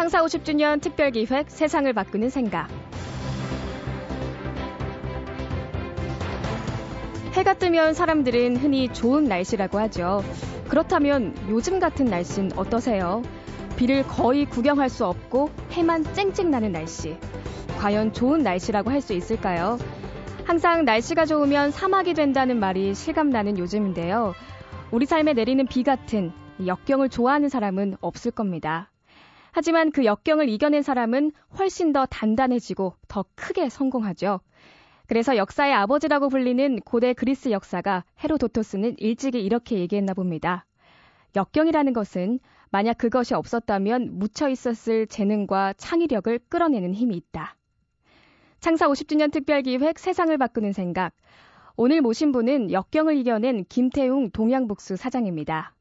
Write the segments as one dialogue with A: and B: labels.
A: 창사 50주년 특별기획 세상을 바꾸는 생각. 해가 뜨면 사람들은 흔히 좋은 날씨라고 하죠. 그렇다면 요즘 같은 날씨는 어떠세요? 비를 거의 구경할 수 없고 해만 쨍쨍 나는 날씨. 과연 좋은 날씨라고 할 수 있을까요? 항상 날씨가 좋으면 사막이 된다는 말이 실감나는 요즘인데요. 우리 삶에 내리는 비 같은 역경을 좋아하는 사람은 없을 겁니다. 하지만 그 역경을 이겨낸 사람은 훨씬 더 단단해지고 더 크게 성공하죠. 그래서 역사의 아버지라고 불리는 고대 그리스 역사가 헤로도토스는 일찍이 이렇게 얘기했나 봅니다. 역경이라는 것은 만약 그것이 없었다면 묻혀 있었을 재능과 창의력을 끌어내는 힘이 있다. 창사 50주년 특별기획 세상을 바꾸는 생각. 오늘 모신 분은 역경을 이겨낸 김태웅 동양북수 사장입니다.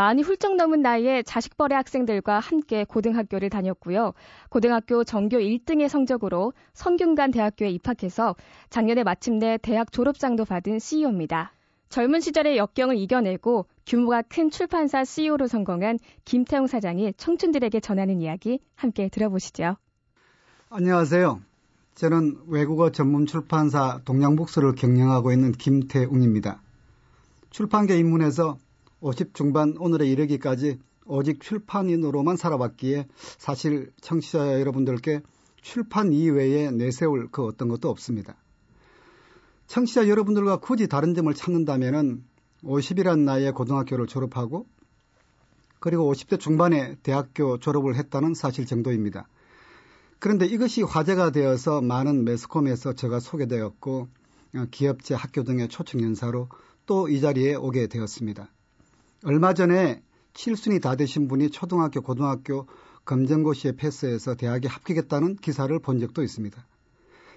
A: 많이 훌쩍 넘은 나이에 자식벌의 학생들과 함께 고등학교를 다녔고요. 고등학교 전교 1등의 성적으로 성균관 대학교에 입학해서 작년에 마침내 대학 졸업장도 받은 CEO입니다. 젊은 시절의 역경을 이겨내고 규모가 큰 출판사 CEO로 성공한 김태웅 사장이 청춘들에게 전하는 이야기 함께 들어보시죠.
B: 안녕하세요. 저는 외국어 전문 출판사 동양북수를 경영하고 있는 김태웅입니다. 출판계 입문해서 50 중반 오늘에 이르기까지 오직 출판인으로만 살아왔기에 사실 청취자 여러분들께 출판 이외에 내세울 그 어떤 것도 없습니다. 청취자 여러분들과 굳이 다른 점을 찾는다면 50이란 나이에 고등학교를 졸업하고 그리고 50대 중반에 대학교 졸업을 했다는 사실 정도입니다. 그런데 이것이 화제가 되어서 많은 매스컴에서 제가 소개되었고 기업체 학교 등의 초청 연사로 또 이 자리에 오게 되었습니다. 얼마 전에 7순위 다 되신 분이 초등학교, 고등학교 검정고시에 패스해서 대학에 합격했다는 기사를 본 적도 있습니다.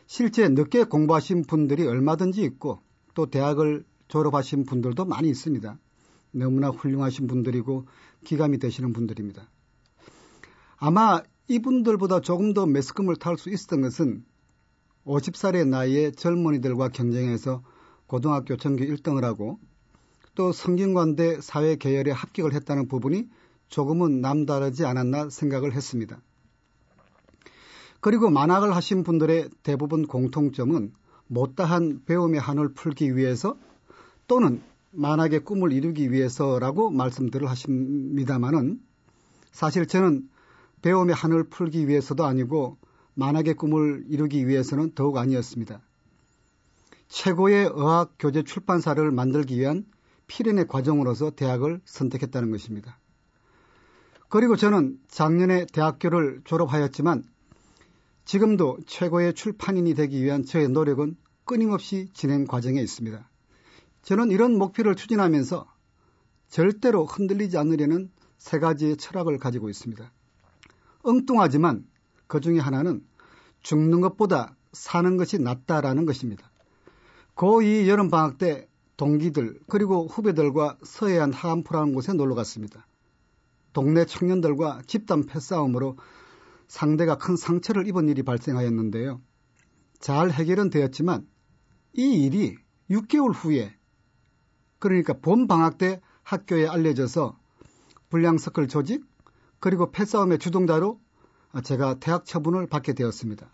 B: 실제 늦게 공부하신 분들이 얼마든지 있고 또 대학을 졸업하신 분들도 많이 있습니다. 너무나 훌륭하신 분들이고 기감이 되시는 분들입니다. 아마 이분들보다 조금 더 매스컴을 탈 수 있었던 것은 50살의 나이에 젊은이들과 경쟁해서 고등학교 전교 1등을 하고 또 성균관대 사회계열에 합격을 했다는 부분이 조금은 남다르지 않았나 생각을 했습니다. 그리고 만학을 하신 분들의 대부분 공통점은 못다한 배움의 한을 풀기 위해서 또는 만학의 꿈을 이루기 위해서라고 말씀들을 하십니다마는 사실 저는 배움의 한을 풀기 위해서도 아니고 만학의 꿈을 이루기 위해서는 더욱 아니었습니다. 최고의 어학 교재 출판사를 만들기 위한 필연의 과정으로서 대학을 선택했다는 것입니다. 그리고 저는 작년에 대학교를 졸업하였지만 지금도 최고의 출판인이 되기 위한 저의 노력은 끊임없이 진행 과정에 있습니다. 저는 이런 목표를 추진하면서 절대로 흔들리지 않으려는 세 가지의 철학을 가지고 있습니다. 엉뚱하지만 그 중에 하나는 죽는 것보다 사는 것이 낫다라는 것입니다. 고2 여름방학 때 동기들 그리고 후배들과 서해안 하암포라는 곳에 놀러 갔습니다. 동네 청년들과 집단 패싸움으로 상대가 큰 상처를 입은 일이 발생하였는데요. 잘 해결은 되었지만 이 일이 6개월 후에 그러니까 봄 방학 때 학교에 알려져서 불량서클 조직 그리고 패싸움의 주동자로 제가 대학 처분을 받게 되었습니다.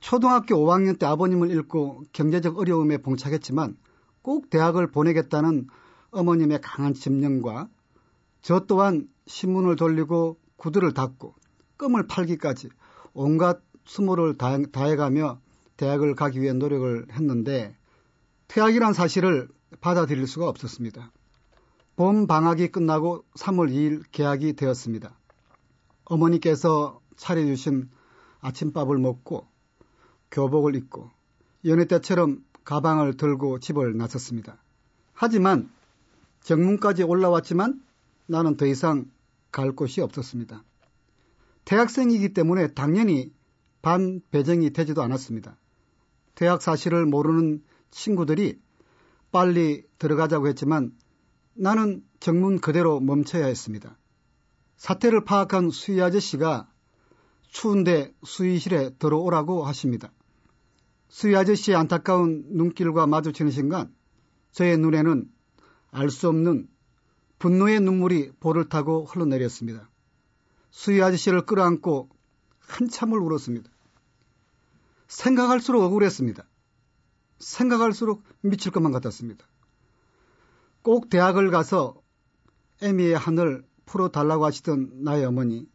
B: 초등학교 5학년 때 아버님을 잃고 경제적 어려움에 봉착했지만 꼭 대학을 보내겠다는 어머님의 강한 집념과 저 또한 신문을 돌리고 구두를 닫고 껌을 팔기까지 온갖 수모를 다 해가며 대학을 가기 위해 노력을 했는데 퇴학이란 사실을 받아들일 수가 없었습니다. 봄 방학이 끝나고 3월 2일 개학이 되었습니다. 어머니께서 차려주신 아침밥을 먹고 교복을 입고 연애 때처럼 가방을 들고 집을 나섰습니다. 하지만 정문까지 올라왔지만 나는 더 이상 갈 곳이 없었습니다. 대학생이기 때문에 당연히 반 배정이 되지도 않았습니다. 대학 사실을 모르는 친구들이 빨리 들어가자고 했지만 나는 정문 그대로 멈춰야 했습니다. 사태를 파악한 수희 아저씨가 추운데 수의실에 들어오라고 하십니다. 수희 아저씨의 안타까운 눈길과 마주치는 순간 저의 눈에는 알 수 없는 분노의 눈물이 볼을 타고 흘러내렸습니다. 수희 아저씨를 끌어안고 한참을 울었습니다. 생각할수록 억울했습니다. 생각할수록 미칠 것만 같았습니다. 꼭 대학을 가서 애미의 하늘 풀어달라고 하시던 나의 어머니,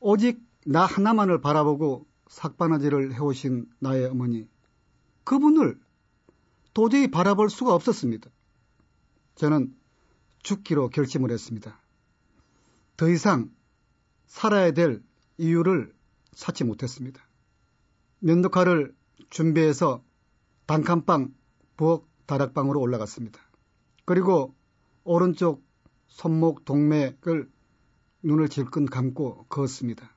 B: 오직 나 하나만을 바라보고 삭바나지를 해오신 나의 어머니, 그분을 도저히 바라볼 수가 없었습니다. 저는 죽기로 결심을 했습니다. 더 이상 살아야 될 이유를 찾지 못했습니다. 면도칼을 준비해서 단칸방 부엌 다락방으로 올라갔습니다. 그리고 오른쪽 손목 동맥을 눈을 질끈 감고 그었습니다.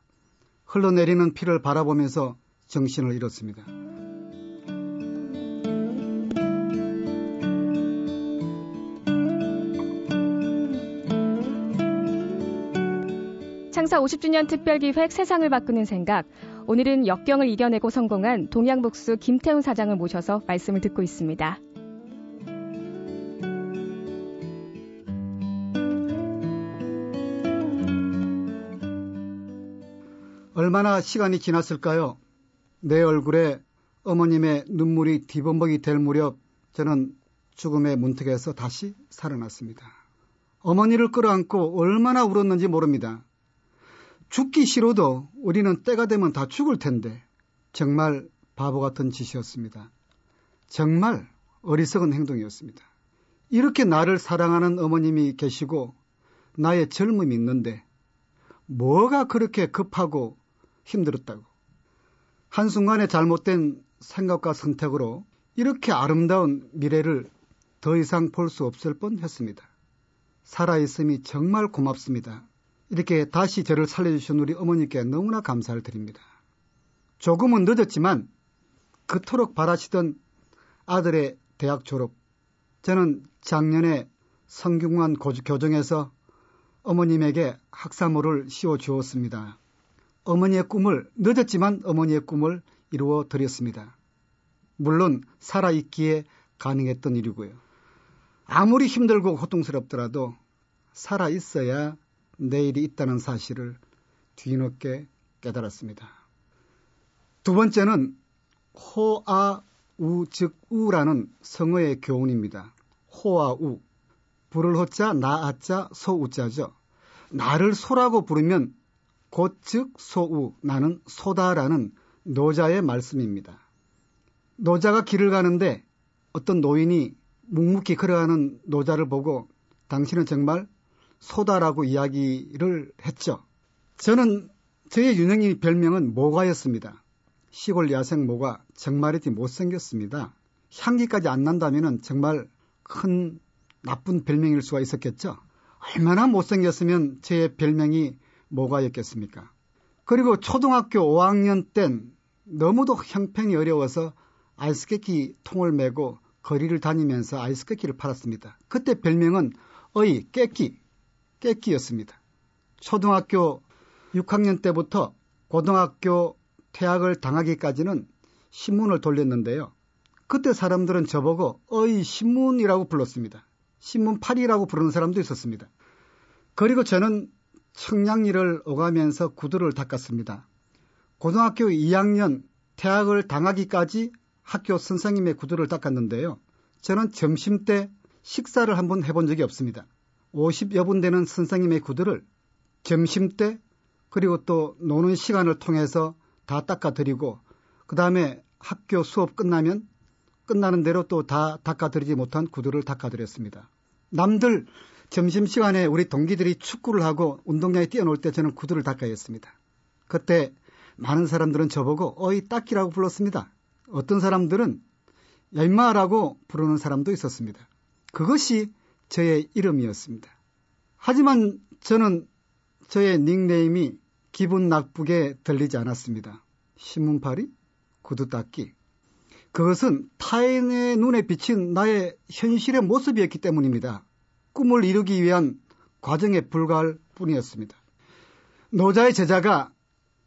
B: 흘러내리는 피를 바라보면서 정신을 잃었습니다.
A: 창사 50주년 특별기획 세상을 바꾸는 생각. 오늘은 역경을 이겨내고 성공한 동양북수 김태훈 사장을 모셔서 말씀을 듣고 있습니다.
B: 얼마나 시간이 지났을까요? 내 얼굴에 어머님의 눈물이 뒤범벅이 될 무렵 저는 죽음의 문턱에서 다시 살아났습니다. 어머니를 끌어안고 얼마나 울었는지 모릅니다. 죽기 싫어도 우리는 때가 되면 다 죽을 텐데 정말 바보 같은 짓이었습니다. 정말 어리석은 행동이었습니다. 이렇게 나를 사랑하는 어머님이 계시고 나의 젊음이 있는데 뭐가 그렇게 급하고 힘들었다고. 한순간에 잘못된 생각과 선택으로 이렇게 아름다운 미래를 더 이상 볼 수 없을 뻔 했습니다. 살아있음이 정말 고맙습니다. 이렇게 다시 저를 살려주신 우리 어머니께 너무나 감사를 드립니다. 조금은 늦었지만 그토록 바라시던 아들의 대학 졸업. 저는 작년에 성균관 교정에서 어머님에게 학사모를 씌워 주었습니다. 어머니의 꿈을 늦었지만 어머니의 꿈을 이루어 드렸습니다. 물론 살아있기에 가능했던 일이고요. 아무리 힘들고 고통스럽더라도 살아있어야 내일이 있다는 사실을 뒤늦게 깨달았습니다. 두 번째는 호아우 즉 우라는 성어의 교훈입니다. 호아우 불을 호자 나아자 소우자죠. 나를 소라고 부르면 곧즉 소우 나는 소다라는 노자의 말씀입니다. 노자가 길을 가는데 어떤 노인이 묵묵히 걸어가는 노자를 보고 당신은 정말 소다라고 이야기를 했죠. 저는 저의 유명인 별명은 모가였습니다. 시골 야생 모가 정말이지 못생겼습니다. 향기까지 안 난다면 정말 큰 나쁜 별명일 수가 있었겠죠. 얼마나 못생겼으면 제 별명이 모가였겠습니까? 그리고 초등학교 5학년 땐 너무도 형편이 어려워서 아이스케키 통을 메고 거리를 다니면서 아이스케키를 팔았습니다. 그때 별명은 어이 깨끼 깨끼였습니다. 초등학교 6학년 때부터 고등학교 퇴학을 당하기까지는 신문을 돌렸는데요. 그때 사람들은 저보고 어이 신문이라고 불렀습니다. 신문팔이라고 부르는 사람도 있었습니다. 그리고 저는 청량리를 오가면서 구두를 닦았습니다. 고등학교 2학년 퇴학을 당하기까지 학교 선생님의 구두를 닦았는데요. 저는 점심 때 식사를 한번 해본 적이 없습니다. 50여 분 되는 선생님의 구두를 점심 때 그리고 또 노는 시간을 통해서 다 닦아드리고 그 다음에 학교 수업 끝나면 끝나는 대로 또 다 닦아드리지 못한 구두를 닦아드렸습니다. 남들 점심시간에 우리 동기들이 축구를 하고 운동장에 뛰어놀 때 저는 구두를 닦아야 했습니다. 그때 많은 사람들은 저보고 어이 닦기라고 불렀습니다. 어떤 사람들은 얄마라고 부르는 사람도 있었습니다. 그것이 저의 이름이었습니다. 하지만 저는 저의 닉네임이 기분 나쁘게 들리지 않았습니다. 신문팔이? 구두 닦기. 그것은 타인의 눈에 비친 나의 현실의 모습이었기 때문입니다. 꿈을 이루기 위한 과정에 불과할 뿐이었습니다. 노자의 제자가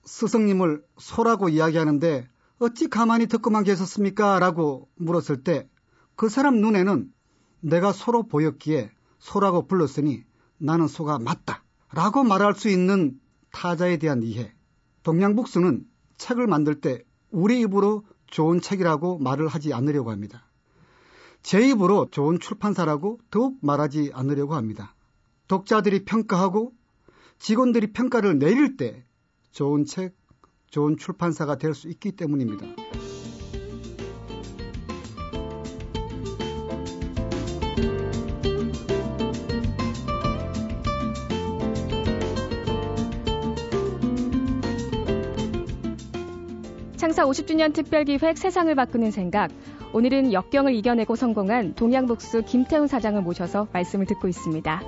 B: 스승님을 소라고 이야기하는데 어찌 가만히 듣고만 계셨습니까? 라고 물었을 때 그 사람 눈에는 내가 소로 보였기에 소라고 불렀으니 나는 소가 맞다. 라고 말할 수 있는 타자에 대한 이해. 동양북수는 책을 만들 때 우리 입으로 좋은 책이라고 말을 하지 않으려고 합니다. 제 입으로 좋은 출판사라고 더욱 말하지 않으려고 합니다. 독자들이 평가하고 직원들이 평가를 내릴 때 좋은 책, 좋은 출판사가 될 수 있기 때문입니다.
A: 창사 50주년 특별기획 세상을 바꾸는 생각. 오늘은 역경을 이겨내고 성공한 동양북수 김태훈 사장을 모셔서 말씀을 듣고 있습니다.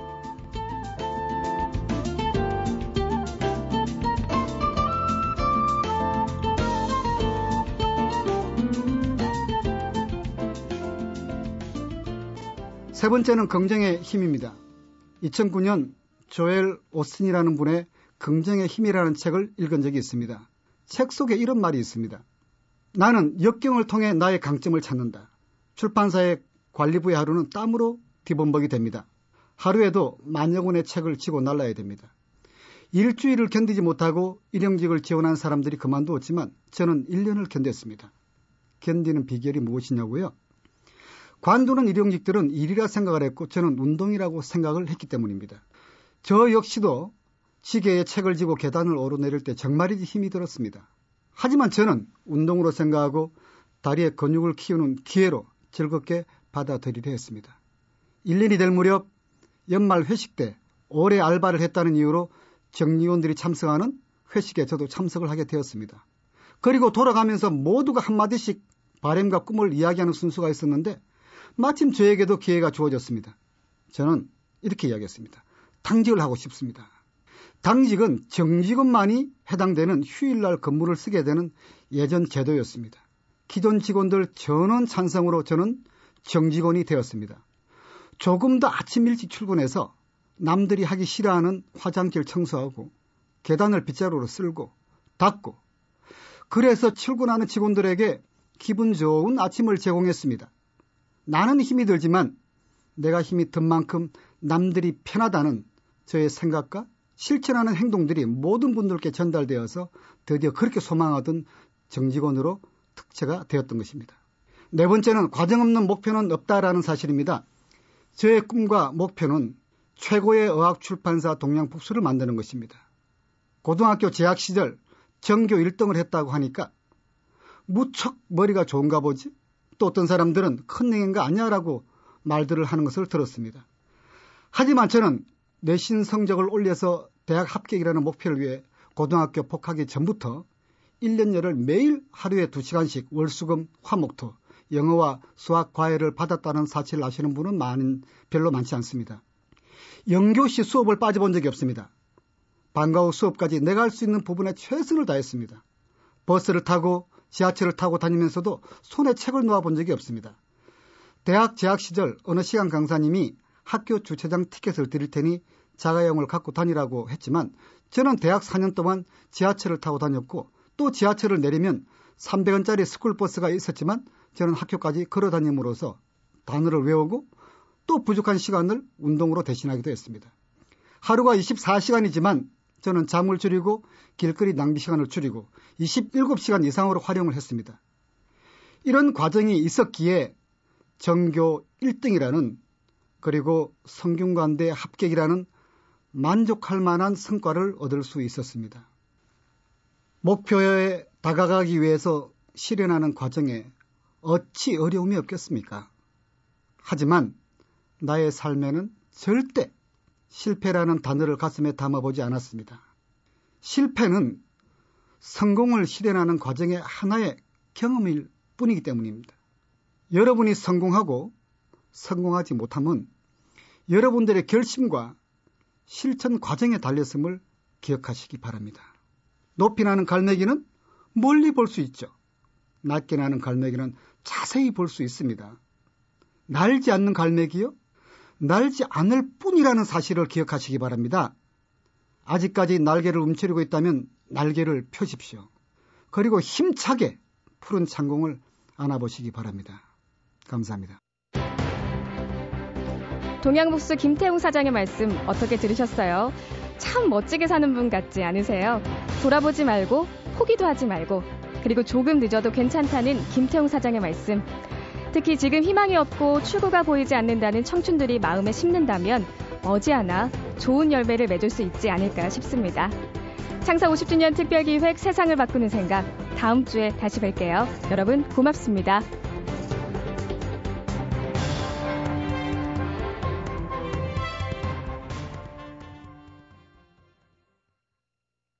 B: 세 번째는 긍정의 힘입니다. 2009년 조엘 오스틴이라는 분의 긍정의 힘이라는 책을 읽은 적이 있습니다. 책 속에 이런 말이 있습니다. 나는 역경을 통해 나의 강점을 찾는다. 출판사의 관리부의 하루는 땀으로 뒤범벅이 됩니다. 하루에도 만여 권의 책을 치고 날라야 됩니다. 일주일을 견디지 못하고 일용직을 지원한 사람들이 그만두었지만 저는 1년을 견뎠습니다. 견디는 비결이 무엇이냐고요? 관두는 일용직들은 일이라 생각을 했고 저는 운동이라고 생각을 했기 때문입니다. 저 역시도 시계에 책을 지고 계단을 오르내릴 때 정말이지 힘이 들었습니다. 하지만 저는 운동으로 생각하고 다리의 근육을 키우는 기회로 즐겁게 받아들이려 했습니다. 1년이 될 무렵 연말 회식 때 오래 알바를 했다는 이유로 정리원들이 참석하는 회식에 저도 참석을 하게 되었습니다. 그리고 돌아가면서 모두가 한마디씩 바램과 꿈을 이야기하는 순수가 있었는데 마침 저에게도 기회가 주어졌습니다. 저는 이렇게 이야기했습니다. 당직을 하고 싶습니다. 당직은 정직원만이 해당되는 휴일날 근무를 쓰게 되는 예전 제도였습니다. 기존 직원들 전원 찬성으로 저는 정직원이 되었습니다. 조금 더 아침 일찍 출근해서 남들이 하기 싫어하는 화장실 청소하고 계단을 빗자루로 쓸고 닦고 그래서 출근하는 직원들에게 기분 좋은 아침을 제공했습니다. 나는 힘이 들지만 내가 힘이 든 만큼 남들이 편하다는 저의 생각과 실천하는 행동들이 모든 분들께 전달되어서 드디어 그렇게 소망하던 정직원으로 특채가 되었던 것입니다. 네 번째는 과정 없는 목표는 없다라는 사실입니다. 저의 꿈과 목표는 최고의 어학 출판사 동양북수를 만드는 것입니다. 고등학교 재학 시절 전교 1등을 했다고 하니까 무척 머리가 좋은가 보지? 또 어떤 사람들은 큰 행인가 아니야라고 말들을 하는 것을 들었습니다. 하지만 저는 내신 성적을 올려서 대학 합격이라는 목표를 위해 고등학교 복학기 전부터 1년여를 매일 하루에 2시간씩 월수금 화목토 영어와 수학 과외를 받았다는 사실을 아시는 분은 많은, 별로 많지 않습니다. 영교시 수업을 빠져본 적이 없습니다. 방과 후 수업까지 내가 할 수 있는 부분에 최선을 다했습니다. 버스를 타고 지하철을 타고 다니면서도 손에 책을 놓아본 적이 없습니다. 대학 재학 시절 어느 시간 강사님이 학교 주차장 티켓을 드릴 테니 자가용을 갖고 다니라고 했지만 저는 대학 4년 동안 지하철을 타고 다녔고 또 지하철을 내리면 300원짜리 스쿨버스가 있었지만 저는 학교까지 걸어 다님으로써 단어를 외우고 또 부족한 시간을 운동으로 대신하기도 했습니다. 하루가 24시간이지만 저는 잠을 줄이고 길거리 낭비 시간을 줄이고 27시간 이상으로 활용을 했습니다. 이런 과정이 있었기에 전교 1등이라는 그리고 성균관대 합격이라는 만족할 만한 성과를 얻을 수 있었습니다. 목표에 다가가기 위해서 실현하는 과정에 어찌 어려움이 없겠습니까? 하지만 나의 삶에는 절대 실패라는 단어를 가슴에 담아보지 않았습니다. 실패는 성공을 실현하는 과정의 하나의 경험일 뿐이기 때문입니다. 여러분이 성공하고 성공하지 못하면 여러분들의 결심과 실천 과정에 달렸음을 기억하시기 바랍니다. 높이 나는 갈매기는 멀리 볼 수 있죠. 낮게 나는 갈매기는 자세히 볼 수 있습니다. 날지 않는 갈매기요? 날지 않을 뿐이라는 사실을 기억하시기 바랍니다. 아직까지 날개를 움츠리고 있다면 날개를 펴십시오. 그리고 힘차게 푸른 창공을 안아보시기 바랍니다. 감사합니다.
A: 동양북수 김태웅 사장의 말씀 어떻게 들으셨어요? 참 멋지게 사는 분 같지 않으세요? 돌아보지 말고 포기도 하지 말고 그리고 조금 늦어도 괜찮다는 김태용 사장의 말씀. 특히 지금 희망이 없고 출구가 보이지 않는다는 청춘들이 마음에 심는다면 머지않아 좋은 열매를 맺을 수 있지 않을까 싶습니다. 창사 50주년 특별기획 세상을 바꾸는 생각 다음 주에 다시 뵐게요. 여러분 고맙습니다.